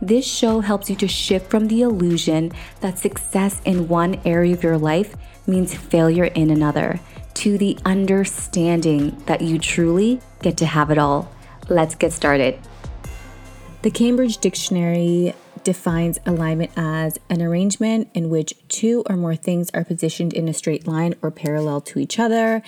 this show helps you to shift from the illusion that success in one area of your life means failure in another to the understanding that you truly get to have it all. Let's get started. The Cambridge Dictionary defines alignment as an arrangement in which two or more things are positioned in a straight line or parallel to each other.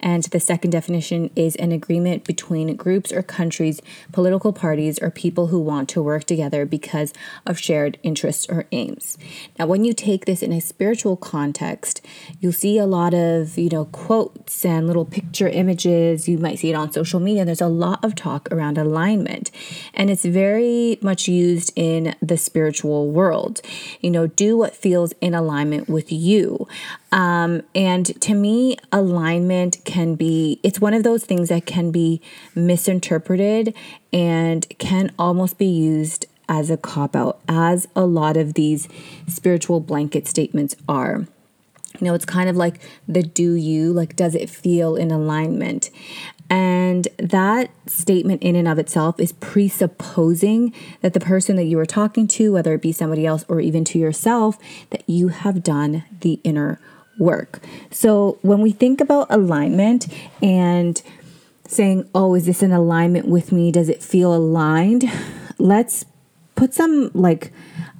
And the second definition is an agreement between groups or countries, political parties, or people who want to work together because of shared interests or aims. Now, when you take this in a spiritual context, you'll see a lot of, you know, quotes and little picture images. You might see it on social media. There's a lot of talk around alignment, and it's very much used in the spiritual world. You know, do what feels in alignment with you. Um, and to me, alignment can be, it's one of those things that can be misinterpreted and can almost be used as a cop out, as a lot of these spiritual blanket statements are. You know, it's kind of like the do you, like, does it feel in alignment? And that statement, in and of itself, is presupposing that the person that you are talking to, whether it be somebody else or even to yourself, that you have done the inner work. So when we think about alignment and saying, oh, is this in alignment with me? Does it feel aligned? Let's put some like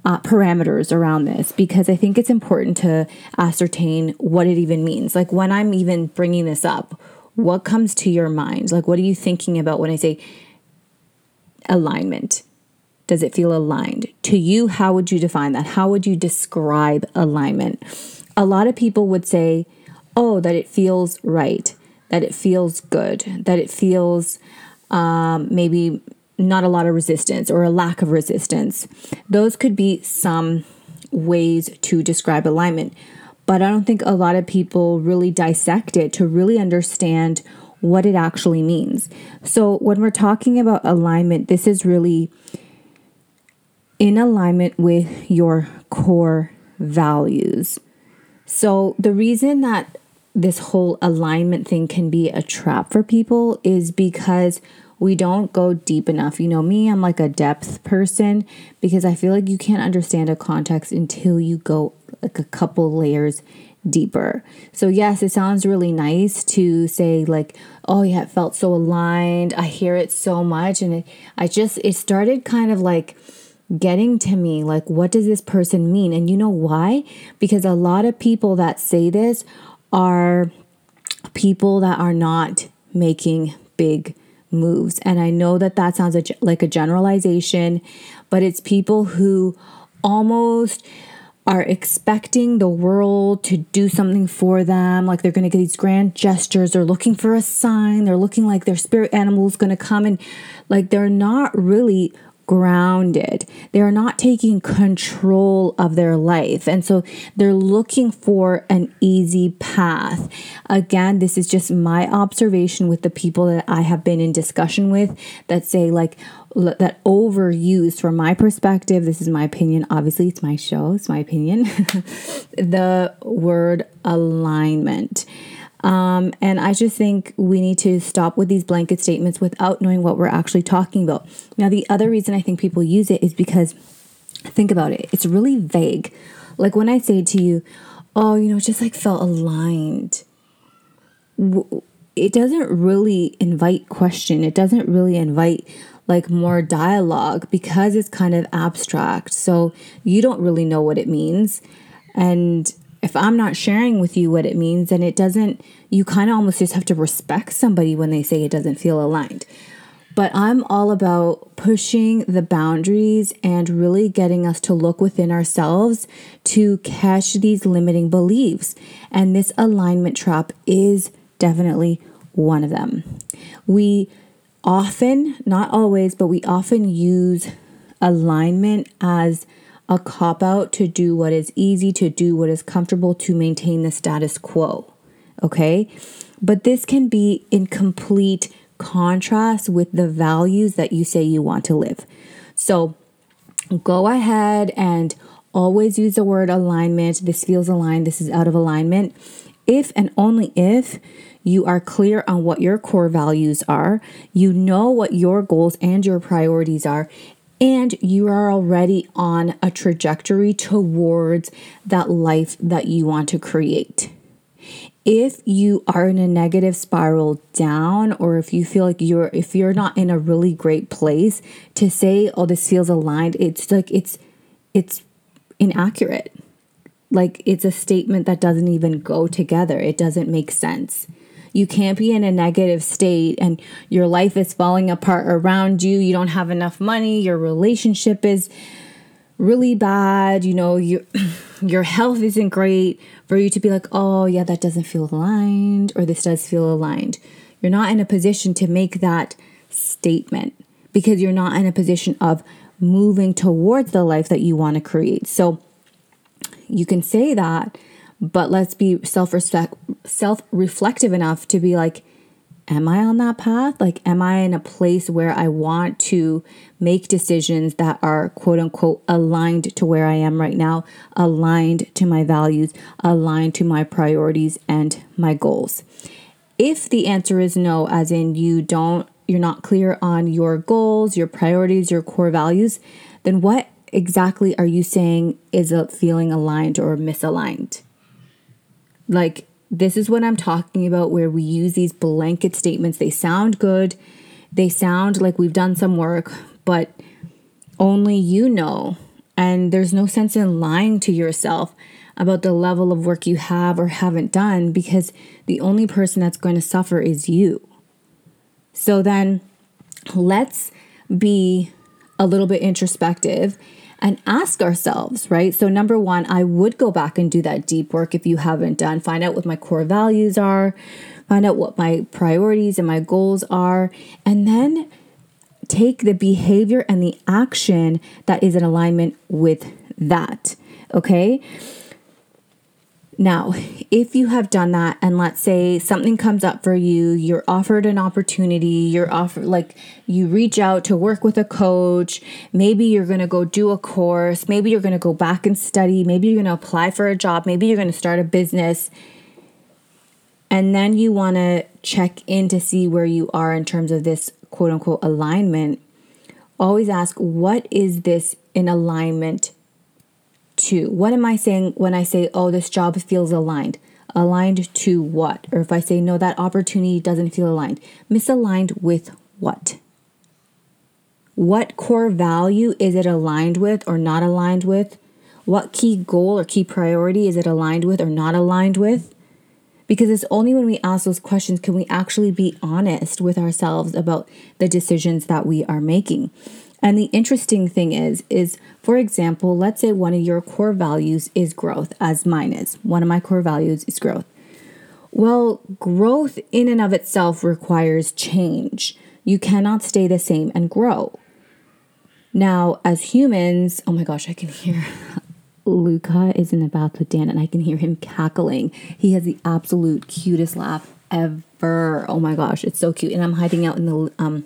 uh, parameters around this because I think it's important to ascertain what it even means. Like when I'm even bringing this up, what comes to your mind? Like, what are you thinking about when I say alignment? Does it feel aligned? To you, how would you define that? How would you describe alignment? A lot of people would say, oh, that it feels right, that it feels good, that it feels um, maybe not a lot of resistance or a lack of resistance. Those could be some ways to describe alignment but I don't think a lot of people really dissect it to really understand what it actually means. So, when we're talking about alignment, this is really in alignment with your core values. So, the reason that this whole alignment thing can be a trap for people is because we don't go deep enough. You know, me, I'm like a depth person because I feel like you can't understand a context until you go like a couple layers deeper. So, yes, it sounds really nice to say, like, oh, yeah, it felt so aligned. I hear it so much. And it, I just, it started kind of like, getting to me like what does this person mean and you know why because a lot of people that say this are people that are not making big moves. And I know that that sounds like a generalization, but it's people who almost are expecting the world to do something for them, like they're going to get these grand gestures, they're looking for a sign, they're looking like their spirit animal is going to come and like they're not really grounded. They are not taking control of their life. And so they're looking for an easy path. Again, this is just my observation with the people that I have been in discussion with that say, like, that overuse from my perspective this is my opinion obviously it's my show it's my opinion the word alignment um, and I just think we need to stop with these blanket statements without knowing what we're actually talking about. Now, the other reason I think people use it is because, think about it, it's really vague. Like when I say to you, oh, you know, just like felt aligned. It doesn't really invite question. It doesn't really invite like more dialogue because it's kind of abstract. So you don't really know what it means. And if I'm not sharing with you what it means, then it doesn't, you kind of almost just have to respect somebody when they say it doesn't feel aligned. But I'm all about pushing the boundaries and really getting us to look within ourselves to catch these limiting beliefs. And this alignment trap is definitely one of them. We often, not always, but we often use alignment as a cop out to do what is easy, to do what is comfortable, to maintain the status quo. Okay? But this can be in complete contrast with the values that you say you want to live. So go ahead and always use the word alignment. This feels aligned, this is out of alignment. If and only if you are clear on what your core values are, you know what your goals and your priorities are, and you are already on a trajectory towards that life that you want to create. If you are in a negative spiral down or if you feel like you're if you're not in a really great place to say oh this feels aligned it's like it's it's inaccurate. Like it's a statement that doesn't even go together. It doesn't make sense. You can't be in a negative state and your life is falling apart around you. You don't have enough money. Your relationship is really bad. You know, your, your health isn't great for you to be like, oh, yeah, that doesn't feel aligned or this does feel aligned. You're not in a position to make that statement because you're not in a position of moving towards the life that you want to create. So you can say that but let's be self-respect self-reflective enough to be like am I on that path? Like am I in a place where I want to make decisions that are quote unquote aligned to where I am right now, aligned to my values, aligned to my priorities and my goals? If the answer is no, as in you don't you're not clear on your goals, your priorities, your core values, then what exactly are you saying is feeling aligned or misaligned? Like, this is what I'm talking about where we use these blanket statements. They sound good, they sound like we've done some work, but only you know. And there's no sense in lying to yourself about the level of work you have or haven't done because the only person that's going to suffer is you. So then let's be a little bit introspective and ask ourselves, right? So, number one, I would go back and do that deep work if you haven't done, find out what my core values are, find out what my priorities and my goals are, and then take the behavior and the action that is in alignment with that. Okay. Now, if you have done that and let's say something comes up for you, you're offered an opportunity, you're offered like you reach out to work with a coach, maybe you're going to go do a course, maybe you're going to go back and study, maybe you're going to apply for a job, maybe you're going to start a business. And then you want to check in to see where you are in terms of this quote unquote alignment. Always ask, what is this in alignment to? What am I saying when I say, oh, this job feels aligned? Aligned to what? Or if I say, no, that opportunity doesn't feel aligned, misaligned with what? What core value is it aligned with or not aligned with? What key goal or key priority is it aligned with or not aligned with? Because it's only when we ask those questions can we actually be honest with ourselves about the decisions that we are making. And the interesting thing is, is for example, let's say one of your core values is growth, as mine is. One of my core values is growth. Well, growth in and of itself requires change. You cannot stay the same and grow. Now, as humans, oh my gosh, I can hear Luca is in the bath with Dan and I can hear him cackling. He has the absolute cutest laugh ever. Oh my gosh, it's so cute. And I'm hiding out in the um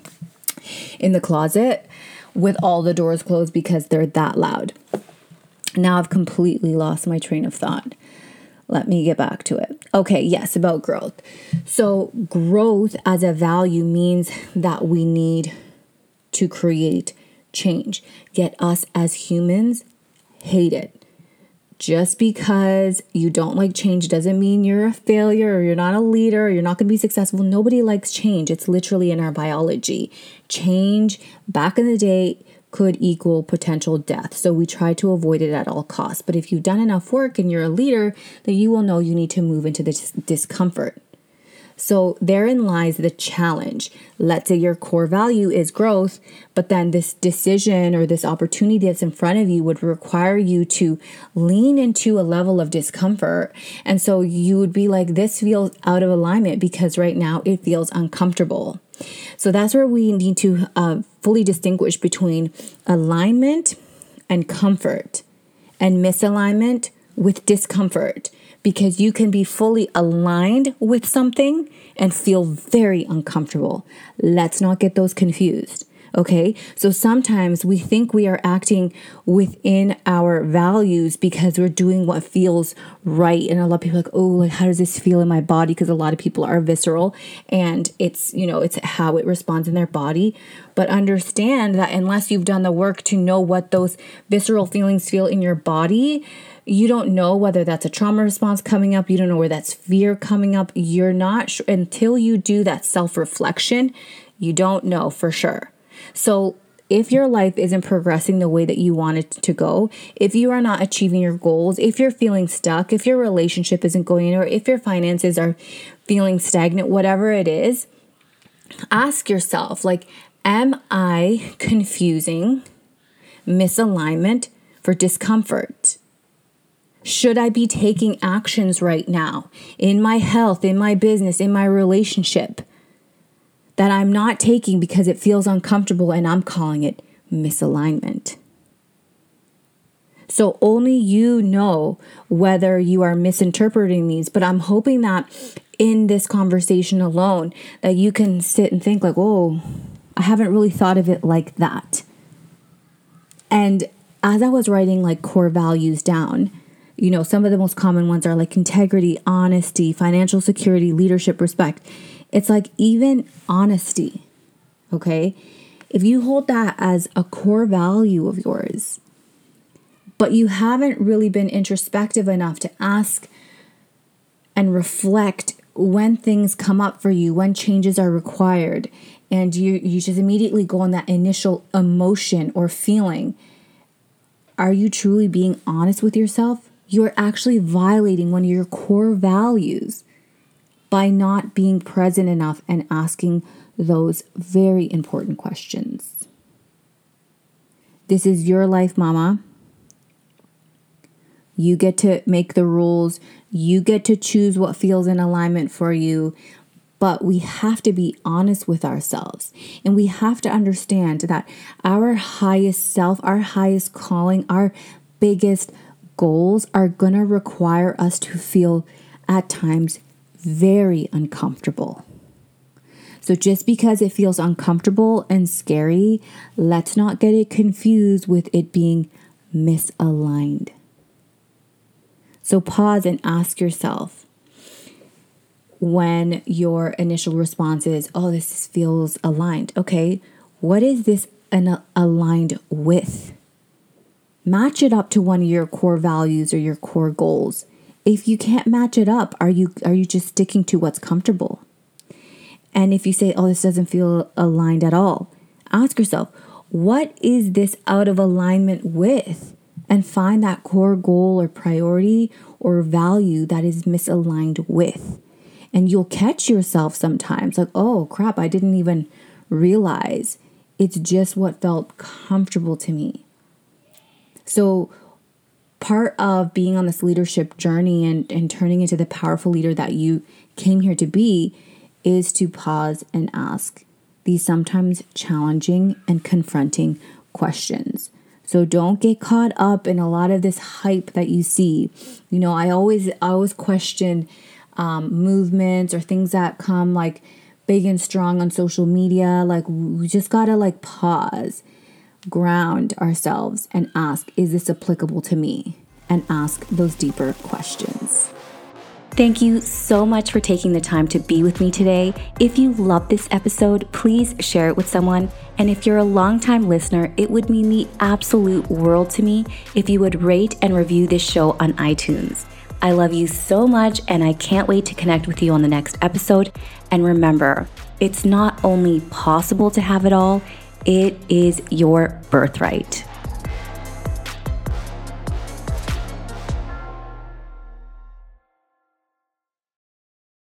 in the closet with all the doors closed because they're that loud. Now I've completely lost my train of thought. Let me get back to it. Okay, yes, about growth. So, growth as a value means that we need to create change. Yet, us as humans hate it. Just because you don't like change doesn't mean you're a failure or you're not a leader or you're not going to be successful. Nobody likes change. It's literally in our biology. Change back in the day could equal potential death. So we try to avoid it at all costs. But if you've done enough work and you're a leader, then you will know you need to move into this discomfort. So therein lies the challenge. Let's say your core value is growth, but then this decision or this opportunity that's in front of you would require you to lean into a level of discomfort. And so you would be like, this feels out of alignment because right now it feels uncomfortable. So that's where we need to uh, fully distinguish between alignment and comfort. and misalignment with discomfort because you can be fully aligned with something and feel very uncomfortable. Let's not get those confused. Okay. So sometimes we think we are acting within our values because we're doing what feels right. And a lot of people like, oh, like, how does this feel in my body? Because a lot of people are visceral and it's, you know, it's how it responds in their body. But understand that unless you've done the work to know what those visceral feelings feel in your body, you don't know whether that's a trauma response coming up. You don't know where that's fear coming up. You're not sure until you do that self reflection. You don't know for sure. So, if your life isn't progressing the way that you want it to go, if you are not achieving your goals, if you're feeling stuck, if your relationship isn't going, or if your finances are feeling stagnant, whatever it is, ask yourself, like, am I confusing misalignment for discomfort? Should I be taking actions right now in my health, in my business, in my relationship? That I'm not taking because it feels uncomfortable and I'm calling it misalignment. So only you know whether you are misinterpreting these, but I'm hoping that in this conversation alone that you can sit and think like, "Oh, I haven't really thought of it like that." And as I was writing like core values down, you know, some of the most common ones are like integrity, honesty, financial security, leadership, respect. It's like even honesty, okay? If you hold that as a core value of yours, but you haven't really been introspective enough to ask and reflect when things come up for you, when changes are required, and you you just immediately go on that initial emotion or feeling, are you truly being honest with yourself? You're actually violating one of your core values by not being present enough and asking those very important questions. This is your life, mama. You get to make the rules. You get to choose what feels in alignment for you. But we have to be honest with ourselves. And we have to understand that our highest self, our highest calling, our biggest goals are going to require us to feel at times very uncomfortable. So, just because it feels uncomfortable and scary, let's not get it confused with it being misaligned. So, pause and ask yourself when your initial response is, Oh, this feels aligned. Okay, what is this an- aligned with? Match it up to one of your core values or your core goals if you can't match it up, are you are you just sticking to what's comfortable? And if you say, "Oh, this doesn't feel aligned at all," ask yourself, "What is this out of alignment with?" And find that core goal or priority or value that is misaligned with. And you'll catch yourself sometimes like, "Oh, crap, I didn't even realize it's just what felt comfortable to me." So, part of being on this leadership journey and, and turning into the powerful leader that you came here to be is to pause and ask these sometimes challenging and confronting questions. So don't get caught up in a lot of this hype that you see. You know, I always I always question um, movements or things that come like big and strong on social media. Like we just gotta like pause ground ourselves and ask, is this applicable to me? And ask those deeper questions. Thank you so much for taking the time to be with me today. If you love this episode, please share it with someone. And if you're a longtime listener, it would mean the absolute world to me if you would rate and review this show on iTunes. I love you so much, and I can't wait to connect with you on the next episode. And remember, it's not only possible to have it all, it is your birthright.